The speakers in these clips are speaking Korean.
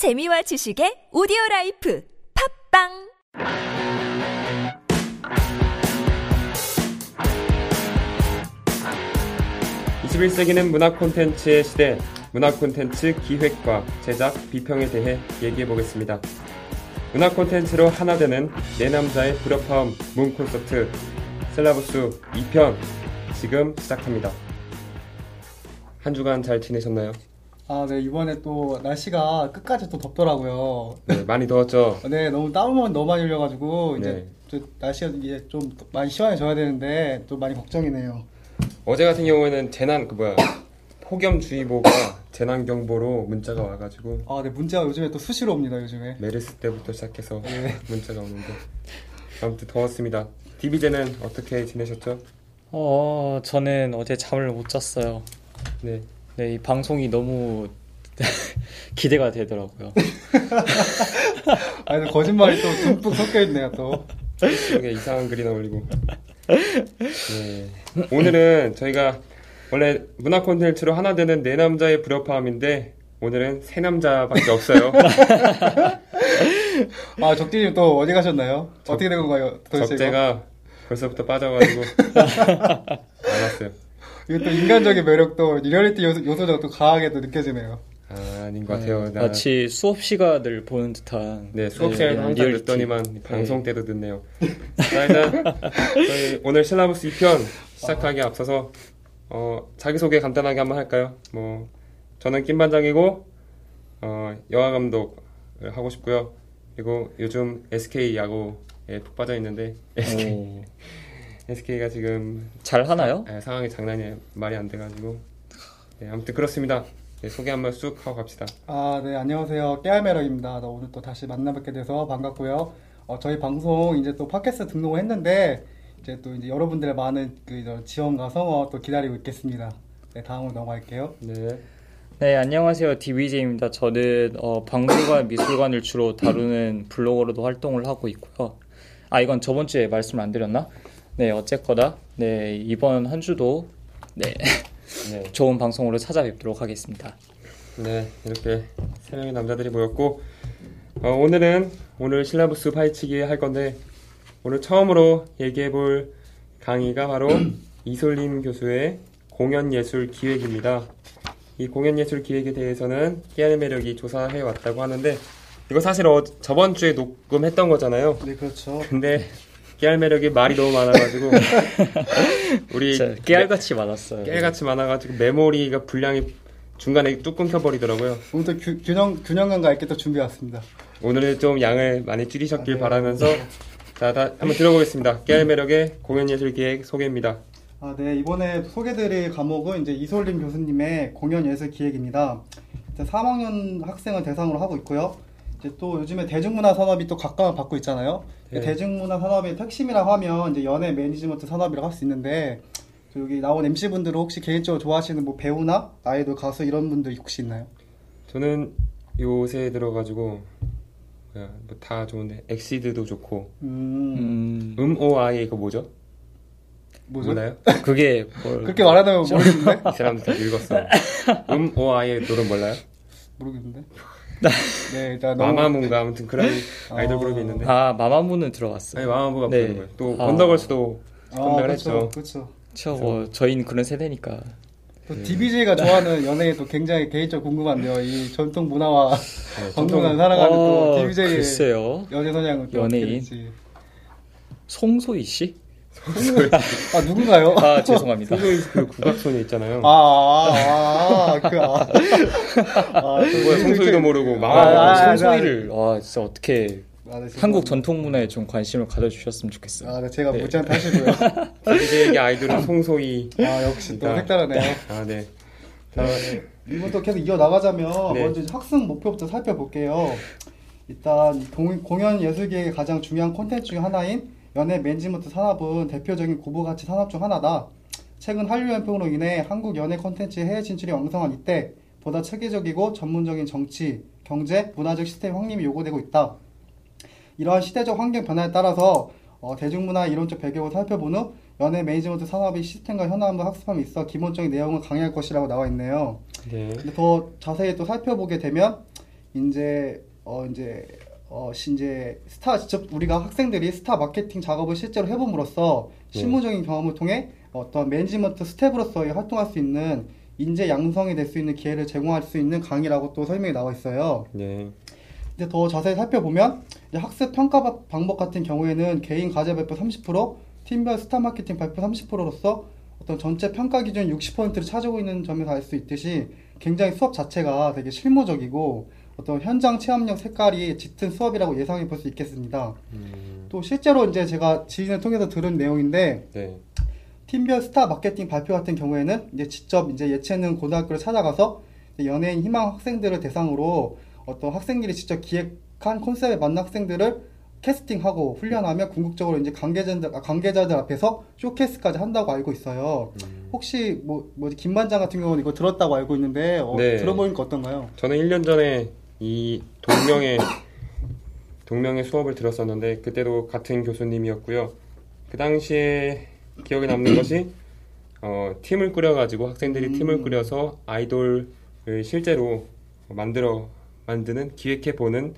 재미와 지식의 오디오 라이프 팟빵 이십일 세기는 문화 콘텐츠의 시대, 문화 콘텐츠 기획과 제작, 비평에 대해 얘기해 보겠습니다. 문화 콘텐츠로 하나 되는 네 남자의 불협화음 문 콘서트 실라부스 2편 지금 시작합니다. 한 주간 잘 지내셨나요? 아, 네, 이번에 또 날씨가 끝까지 또 덥더라고요. 네, 많이 더웠죠? 네, 너무 땀은 너무 많이 흘려가지고, 이제 네. 또 날씨가 이제 좀 많이 시원해져야 되는데, 또 많이 걱정이네요. 어제 같은 경우에는 재난 그 뭐야 폭염주의보가 재난경보로 문자가 와가지고 아, 네, 문제가 요즘에 또 수시로 옵니다, 요즘에. 메르스 때부터 시작해서 네. 문자가 오는데 아무튼 더웠습니다. 디비제는 어떻게 지내셨죠? 어, 저는 어제 잠을 못 잤어요. 네, 네, 이 방송이 너무 기대가 되더라고요. 아, 근 거짓말이 또 듬뿍 섞여 있네요, 또. 여기 이상한 글이 나 올리고. 네. 오늘은 저희가 원래 문화 콘텐츠로 하나 되는 네 남자의 불협화음인데 오늘은 세 남자밖에 없어요. 아, 적진님 또 어디 가셨나요? 어떻게 된 건가요? 도대체? 적재가 벌써부터 빠져가지고 안 왔어요. 이거 또 인간적인 매력도 리얼리티 요소, 요소가 또 강하게 또 느껴지네요. 아, 아닌 것 같아요. 나- 마치 수업 시간을 보는 듯한 네, 수업 시간에 네, 항상 리얼리티. 늦더니만 방송 때도 늦네요. 자, 일단 저희 오늘 syllabus 2편 시작하기 앞서서 어, 자기소개 간단하게 한번 할까요? 뭐 저는 김반장이고 어, 영화 감독을 하고 싶고요. 그리고 요즘 SK 야구에 푹 빠져 있는데 SK, 오, SK가 지금 잘 하나요? 예, 상황이 장난이 말이 안 돼가지고 네, 아무튼 그렇습니다. 네, 소개 한번 쑥 하고 갑시다. 아, 네, 안녕하세요. 깨알매력입니다. 나 오늘 또 다시 만나뵙게 돼서 반갑고요. 어, 저희 방송 이제 또 팟캐스트 등록을 했는데, 이제 또 이제 여러분들의 많은 그 지원과 성원 또 기다리고 있겠습니다. 네, 다음으로 넘어갈게요. 네, 네, 안녕하세요. DBJ입니다. 저는 어, 박물관, 미술관을 주로 다루는 블로거로도 활동을 하고 있고요. 아, 이건 저번 주에 말씀을 안 드렸나? 네, 어쨌거나 네, 이번 한 주도 네, 네. 좋은 방송으로 찾아뵙도록 하겠습니다. 네, 이렇게 세 명의 남자들이 모였고 어, 오늘은 오늘 실라부스 파헤치기 할 건데 오늘 처음으로 얘기해 볼 강의가 바로 이솔림 교수의 공연 예술 기획입니다. 이 공연 예술 기획에 대해서는 깨알 매력이 조사해 왔다고 하는데 이거 사실 어, 저번 주에 녹음했던 거잖아요. 네, 그렇죠. 근데 깨알 매력이 말이 너무 많아가지고 우리 깨알같이 많았어요. 깨알같이 많아가지고 메모리가 분량이 중간에 뚝 끊겨버리더라고요. 오늘 규- 균형, 균형감과 있게 또 준비해 왔습니다. 오늘은 좀 양을 많이 줄이셨길 아, 네. 바라면서 자, 다 한번 들어보겠습니다. 깨알 매력의 공연 예술 기획 소개입니다. 아, 네. 이번에 소개드릴 과목은 이제 이솔림 교수님의 공연 예술 기획입니다. 이제 3학년 학생을 대상으로 하고 있고요. 이제 또 요즘에 대중문화 산업이 또 각광을 받고 있잖아요. 네. 대중문화 산업의 핵심이라고 하면 이제 연예 매니지먼트 산업이라고 할 수 있는데 저 여기 나온 MC분들은 혹시 개인적으로 좋아하시는 뭐 배우나 아이돌 가수 이런 분들 혹시 있나요? 저는 요새 들어가지고 뭐야, 뭐다 좋은데 엑시드도 좋고 음, 음, 음 오 아이 그거 뭐죠? 뭐죠? 몰라요? 그게 뭘 그렇게 말하면 모르겠는데? 이 사람들 다 늙었어. 음 오 아이의 노래 몰라요? 모르겠는데? 네, 일단 너무 마마무인가 아무튼 그런 아이돌 아. 그룹이 있는데 아 마마무는 들어갔어요. 아니 마마무가 네. 부르는 거예요. 또 아. 원더걸스도 컴백을 그렇죠, 했죠. 그렇죠. 저 뭐, 저희는 그런 세대니까. 또 DBJ가 좋아하는 연예인 또 굉장히 개인적으로 궁금한데요. 이 전통 문화와 네, 방송을 사랑하는 또 어, DBJ의 글쎄요. 연예 또 연예인? 송소희 씨? 아 누군가요? 아 죄송합니다. 그 국악소녀 있잖아요. 아, 아, 아, 그, 아. 아, 그 뭐야, 송소희도 모르고 아. 아, 아, 송소희를 와 진짜 어떻게 아, 네, 한국. 전통 문화에 좀 관심을 가져주셨으면 좋겠어요. 아, 네, 제가 네. 못지않게 하시고요. 디제에게 아이돌은 송소희. 아, 역시 또 아, 색다르네요. 아, 네. 자, 네. 이번 또 계속 이어 나가자면 네. 먼저 학생 목표부터 살펴볼게요. 일단 공, 공연 예술계의 가장 중요한 콘텐츠 중 하나인 연예 매니지먼트 산업은 대표적인 고부가치 산업 중 하나다. 최근 한류 연풍으로 인해 한국 연예 콘텐츠 해외 진출이 왕성한 이때 보다 체계적이고 전문적인 정치, 경제, 문화적 시스템 확립이 요구되고 있다. 이러한 시대적 환경 변화에 따라서 어, 대중문화 이론적 배경을 살펴본 후 연예 매니지먼트 산업의 시스템과 현황과 학습함에 있어 기본적인 내용을 강의할 것이라고 나와 있네요. 네. 근데 더 자세히 또 살펴보게 되면 이제 어 이제 어 시- 이제 스타 직접 우리가 학생들이 스타 마케팅 작업을 실제로 해봄으로써 네. 실무적인 경험을 통해 어떤 매니지먼트 스텝으로서 활동할 수 있는 인재 양성이 될 수 있는 기회를 제공할 수 있는 강의라고 또 설명이 나와 있어요. 네. 이제 더 자세히 살펴보면 학습 평가 바- 방법 같은 경우에는 개인 과제 발표 30%, 팀별 스타 마케팅 발표 30%로서 어떤 전체 평가 기준 60%를 차지하고 있는 점에서 알 수 있듯이 굉장히 수업 자체가 되게 실무적이고 어떤 현장 체험적 색깔이 짙은 수업이라고 예상해 볼 수 있겠습니다. 음, 또 실제로 이제 제가 지인을 통해서 들은 내용인데 네. 팀별 스타 마케팅 발표 같은 경우에는 이제 직접 이제 예체능 고등학교를 찾아가서 연예인 희망 학생들을 대상으로 어떤 학생들이 직접 기획한 컨셉에 맞는 학생들을 캐스팅하고 훈련하며 궁극적으로 이제 관계자들, 아, 관계자들 앞에서 쇼케이스까지 한다고 알고 있어요. 혹시 뭐, 뭐, 김반장 같은 경우는 이거 들었다고 알고 있는데, 어, 네. 들어보니까 어떤가요? 저는 1년 전에 이 동명의 동명의 수업을 들었었는데 그때도 같은 교수님이었고요. 그 당시에 기억에 남는 것이 어, 팀을 꾸려가지고 학생들이 음. 팀을 꾸려서 아이돌을 실제로 만들어 만드는 기획해 보는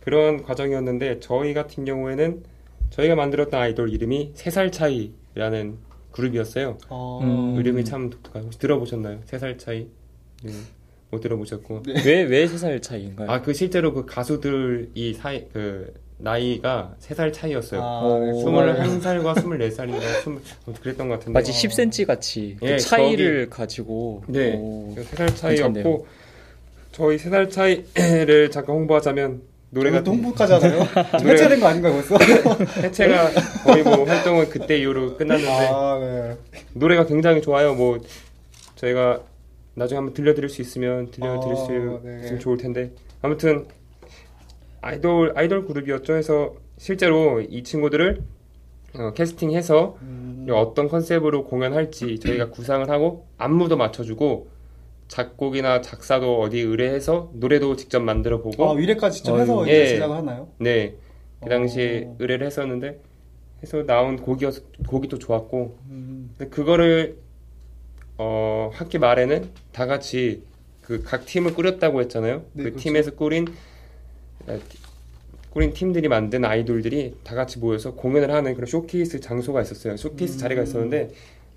그런 과정이었는데 저희 같은 경우에는 저희가 만들었던 아이돌 이름이 세 살 차이라는 그룹이었어요. 어, 음. 이름이 참 독특하고 혹시 들어보셨나요? 세 살 차이? 네, 못 들어보셨고 왜왜 세살 차이인가요? 아 그 실제로 그 가수들이 사이 그 나이가 세 살 차이였어요. 아, 어, 네, 스물한 살과 스물네 살인가 스물 그랬던 것 같은데. 마치 10cm 같이 그 예, 차이를 가지고 네, 오, 세살 차이였고. 저희 세 살 차이를 잠깐 홍보하자면 노래가 하나요? 해체된 거 아닌가요, 벌써? 해체가 거의 뭐 활동은 그때 이후로 끝났는데 아, 네. 노래가 굉장히 좋아요. 뭐 저희가 나중에 한번 들려드릴 수 있으면 들려드릴 수 어, 네. 있으면 좋을 텐데 아무튼 아이돌 아이돌 그룹이었죠. 해서 실제로 이 친구들을 어, 캐스팅해서 음, 어떤 컨셉으로 공연할지 저희가 구상을 하고 안무도 맞춰주고 작곡이나 작사도 어디 의뢰해서 노래도 직접 만들어 보고 아, 위례까지 직접 어이, 해서 예. 제작을 하나요? 네. 그 당시에 어. 의뢰를 했었는데 해서 나온 곡이어서 곡이 또 좋았고 음, 근데 그거를 어 학기 말에는 다 같이 그 각 팀을 꾸렸다고 했잖아요. 네, 그 그렇죠. 팀에서 꾸린 어, 꾸린 팀들이 만든 아이돌들이 다 같이 모여서 공연을 하는 그런 쇼케이스 장소가 있었어요. 쇼케이스 음. 자리가 있었는데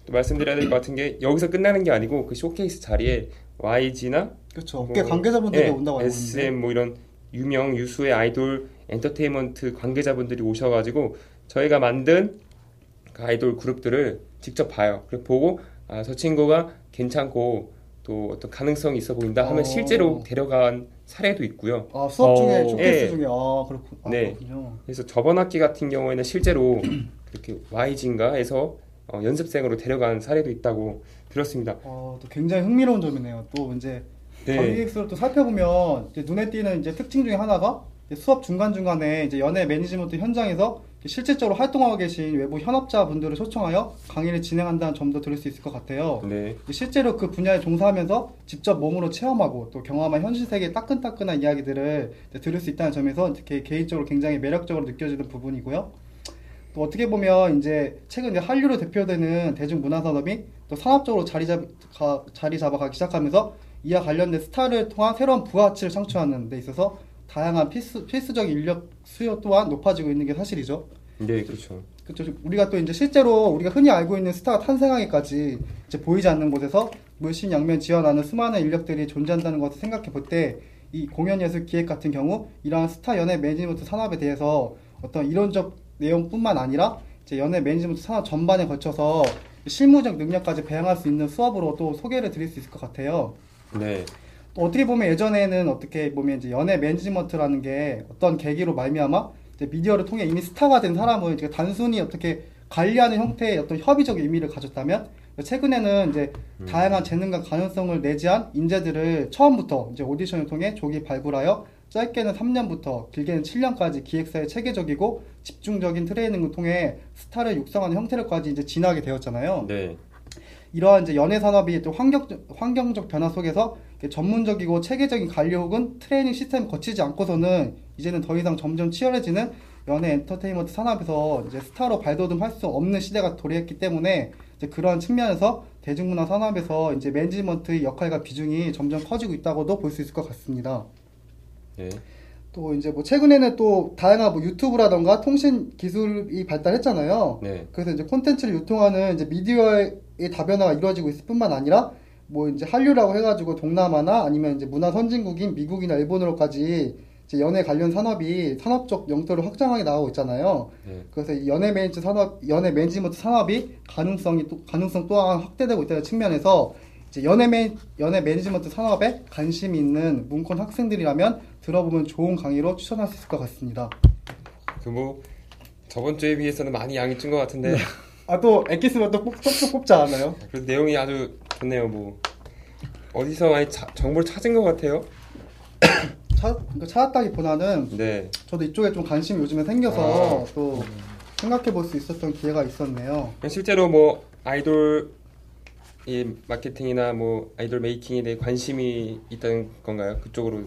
또 말씀드려야 될 것 같은 게 여기서 끝나는 게 아니고 그 쇼케이스 자리에 YG나 그렇죠. 업계 관계자분들이 온다고 알고 있는데. SM 뭐 이런 유명 유수의 아이돌 엔터테인먼트 관계자분들이 오셔가지고 저희가 만든 그 아이돌 그룹들을 직접 봐요. 그리고 보고 아 저 친구가 괜찮고 또 어떤 가능성이 있어 보인다 하면 어. 실제로 데려간 사례도 있고요. 아, 수업 중에 어. 쇼케이스 예. 중에 아, 그렇군. 아, 네. 그렇군요. 그래서 저번 학기 같은 경우에는 실제로 그렇게 YG인가에서 어, 연습생으로 데려간 사례도 있다고 들었습니다. 어, 또 굉장히 흥미로운 점이네요. 또 이제 네. 관객수를 또 살펴보면 이제 눈에 띄는 이제 특징 중에 하나가 이제 수업 중간 중간에 이제 연예 매니지먼트 현장에서 실질적으로 활동하고 계신 외부 현업자 분들을 초청하여 강의를 진행한다는 점도 들을 수 있을 것 같아요. 네. 실제로 그 분야에 종사하면서 직접 몸으로 체험하고 또 경험한 현실 세계의 따끈따끈한 이야기들을 들을 수 있다는 점에서 특히 개인적으로 굉장히 매력적으로 느껴지는 부분이고요. 또 어떻게 보면 이제 최근 한류로 대표되는 대중문화 산업이 또 산업적으로 자리 잡 가- 자리 잡아가기 시작하면서 이와 관련된 스타를 통한 새로운 부가가치를 창출하는 데 있어서 다양한 필수 필수적인 인력 수요 또한 높아지고 있는 게 사실이죠. 네, 그렇죠. 그렇죠. 우리가 또 이제 실제로 우리가 흔히 알고 있는 스타가 탄생하기까지 이제 보이지 않는 곳에서 물심양면 지어나는 수많은 인력들이 존재한다는 것을 생각해 볼 때 이 공연예술 기획 같은 경우 이러한 스타 연예 매니지먼트 산업에 대해서 어떤 이론적 내용뿐만 아니라 이제 연예 매니지먼트 산업 전반에 걸쳐서 실무적 능력까지 배양할 수 있는 수업으로 또 소개를 드릴 수 있을 것 같아요. 네. 또 어떻게 보면 예전에는 어떻게 보면 이제 연예 매니지먼트라는 게 어떤 계기로 말미암아 이제 미디어를 통해 이미 스타가 된 사람을 이제 단순히 어떻게 관리하는 형태의 어떤 협의적 의미를 가졌다면 최근에는 이제 다양한 재능과 가능성을 내재한 인재들을 처음부터 이제 오디션을 통해 조기 발굴하여 짧게는 3년부터 길게는 7년까지 기획사의 체계적이고 집중적인 트레이닝을 통해 스타를 육성하는 형태로까지 이제 진화하게 되었잖아요. 네. 이러한 이제 연예 산업이 또 환경, 환경적 변화 속에서 전문적이고 체계적인 관리 혹은 트레이닝 시스템을 거치지 않고서는 이제는 더 이상 점점 치열해지는 연예 엔터테인먼트 산업에서 이제 스타로 발돋움할 수 없는 시대가 도래했기 때문에 이제 그러한 측면에서 대중문화 산업에서 이제 매니지먼트의 역할과 비중이 점점 커지고 있다고도 볼 수 있을 것 같습니다. 네. 또 이제 뭐 최근에는 또 다양한 뭐 유튜브라던가 통신 기술이 발달했잖아요. 네. 그래서 이제 콘텐츠를 유통하는 이제 미디어의 다변화가 이루어지고 있을 뿐만 아니라 뭐 이제 한류라고 해가지고 동남아나 아니면 이제 문화 선진국인 미국이나 일본으로까지 이제 연예 관련 산업이 산업적 영토를 확장하게 나가고 있잖아요. 네. 그래서 이 연예 매니지 산업, 연예 매니지먼트 산업이 가능성이 또 가능성 또한 확대되고 있다는 측면에서 이제 연예 매 연예 매니지먼트 산업에 관심 있는 문콘 학생들이라면 들어보면 좋은 강의로 추천할 수 있을 것 같습니다. 그 뭐 저번 주에 비해서는 많이 양이 찐 것 같은데 아 또 엑기스만 또 뽑- 뽑지 않아요? 그래도 내용이 아주 좋네요. 뭐 어디서 많이 자- 정보를 찾은 것 같아요. 찾, 그러니까 찾았다기보다는 네. 저도 이쪽에 좀 관심이 요즘에 생겨서 아. 또 생각해 볼 수 있었던 기회가 있었네요. 실제로 뭐 아이돌 이 마케팅이나 뭐 아이돌 메이킹에 대해 관심이 있다는 건가요? 그쪽으로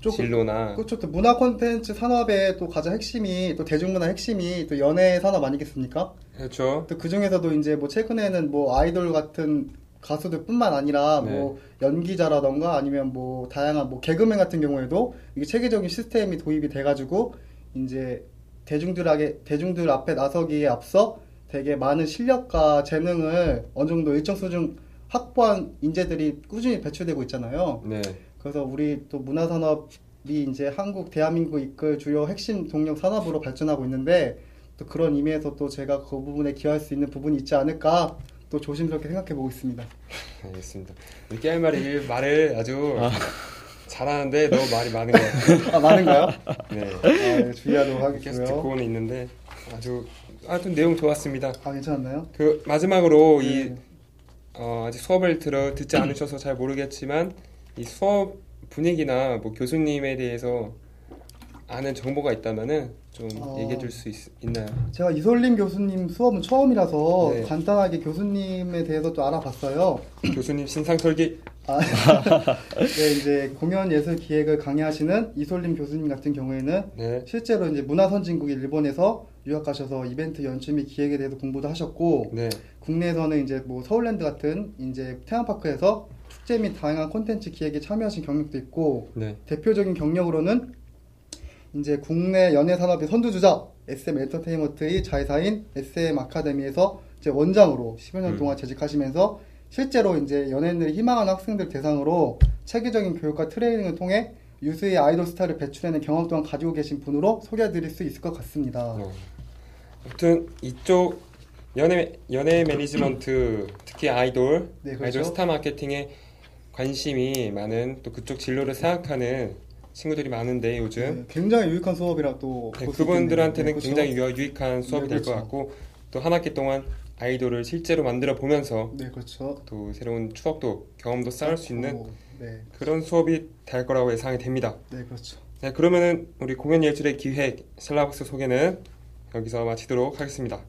진로나 그렇죠. 또 문화 콘텐츠 산업의 또 가장 핵심이 또 대중문화 핵심이 또 연예 산업 아니겠습니까? 그렇죠. 또 그 중에서도 이제 뭐 최근에는 뭐 아이돌 같은 가수들뿐만 아니라 네. 뭐 연기자라던가 아니면 뭐 다양한 뭐 개그맨 같은 경우에도 이게 체계적인 시스템이 도입이 돼가지고 이제 대중들에게 대중들 앞에 나서기에 앞서 되게 많은 실력과 재능을 어느 정도 일정 수준 확보한 인재들이 꾸준히 배출되고 있잖아요. 네. 그래서 우리 또 문화산업이 이제 한국 대한민국 이끌 주요 핵심 동력 산업으로 발전하고 있는데 또 그런 의미에서 또 제가 그 부분에 기여할 수 있는 부분이 있지 않을까 또 조심스럽게 생각해 보고 있습니다. 알겠습니다. 우리 깨알 말이 말을 아주 잘하는데 너무 말이 많은 것 같아요. 아 많은가요? 네. 아, 네, 주의하도록 하겠고요. 듣고는 있는데 아주 하여튼 내용 좋았습니다. 아 괜찮았나요? 그 마지막으로 이 네. 어, 아직 수업을 들어 듣지 않으셔서 잘 모르겠지만 이 수업 분위기나 뭐 교수님에 대해서 아는 정보가 있다면은 좀 어. 얘기해 줄 수 있나요? 제가 이솔림 교수님 수업은 처음이라서 네. 간단하게 교수님에 대해서 좀 알아봤어요. 교수님 신상 설계 아, 네, 이제 공연 예술 기획을 강의하시는 이솔림 교수님 같은 경우에는 네. 실제로 이제 문화 선진국인 일본에서 유학 가셔서 이벤트 연출 및 기획에 대해서 공부도 하셨고 네. 국내에서는 이제 뭐 서울랜드 같은 이제 태양파크에서 축제 및 다양한 콘텐츠 기획에 참여하신 경력도 있고 네. 대표적인 경력으로는 이제 국내 연예 산업의 선두주자 SM 엔터테인먼트의 자회사인 SM 아카데미에서 이제 원장으로 10여 년 음. 동안 재직하시면서 실제로 이제 연예인을 희망하는 학생들 대상으로 체계적인 교육과 트레이닝을 통해 유수의 아이돌 스타를 배출해낸 경험 또한 가지고 계신 분으로 소개해드릴 수 있을 것 같습니다. 어. 아무튼 이쪽 연예 연예 매니지먼트 특히 아이돌 네, 그렇죠. 아이돌 스타 마케팅에 관심이 많은 또 그쪽 진로를 생각하는 친구들이 많은데 요즘 네, 굉장히 유익한 수업이라 또 네, 그분들한테는. 네, 굉장히? 유, 유익한 수업이 네, 될것 그렇죠. 같고 또 한 학기 동안 아이돌을 실제로 만들어 보면서 네, 그렇죠. 또 새로운 추억도 경험도 쌓을 수 있는 오, 네, 그런 수업이 될 거라고 예상이 됩니다. 네, 그렇죠. 네, 그러면은 우리 공연 예술의 기획 셀라버스 소개는 여기서 마치도록 하겠습니다.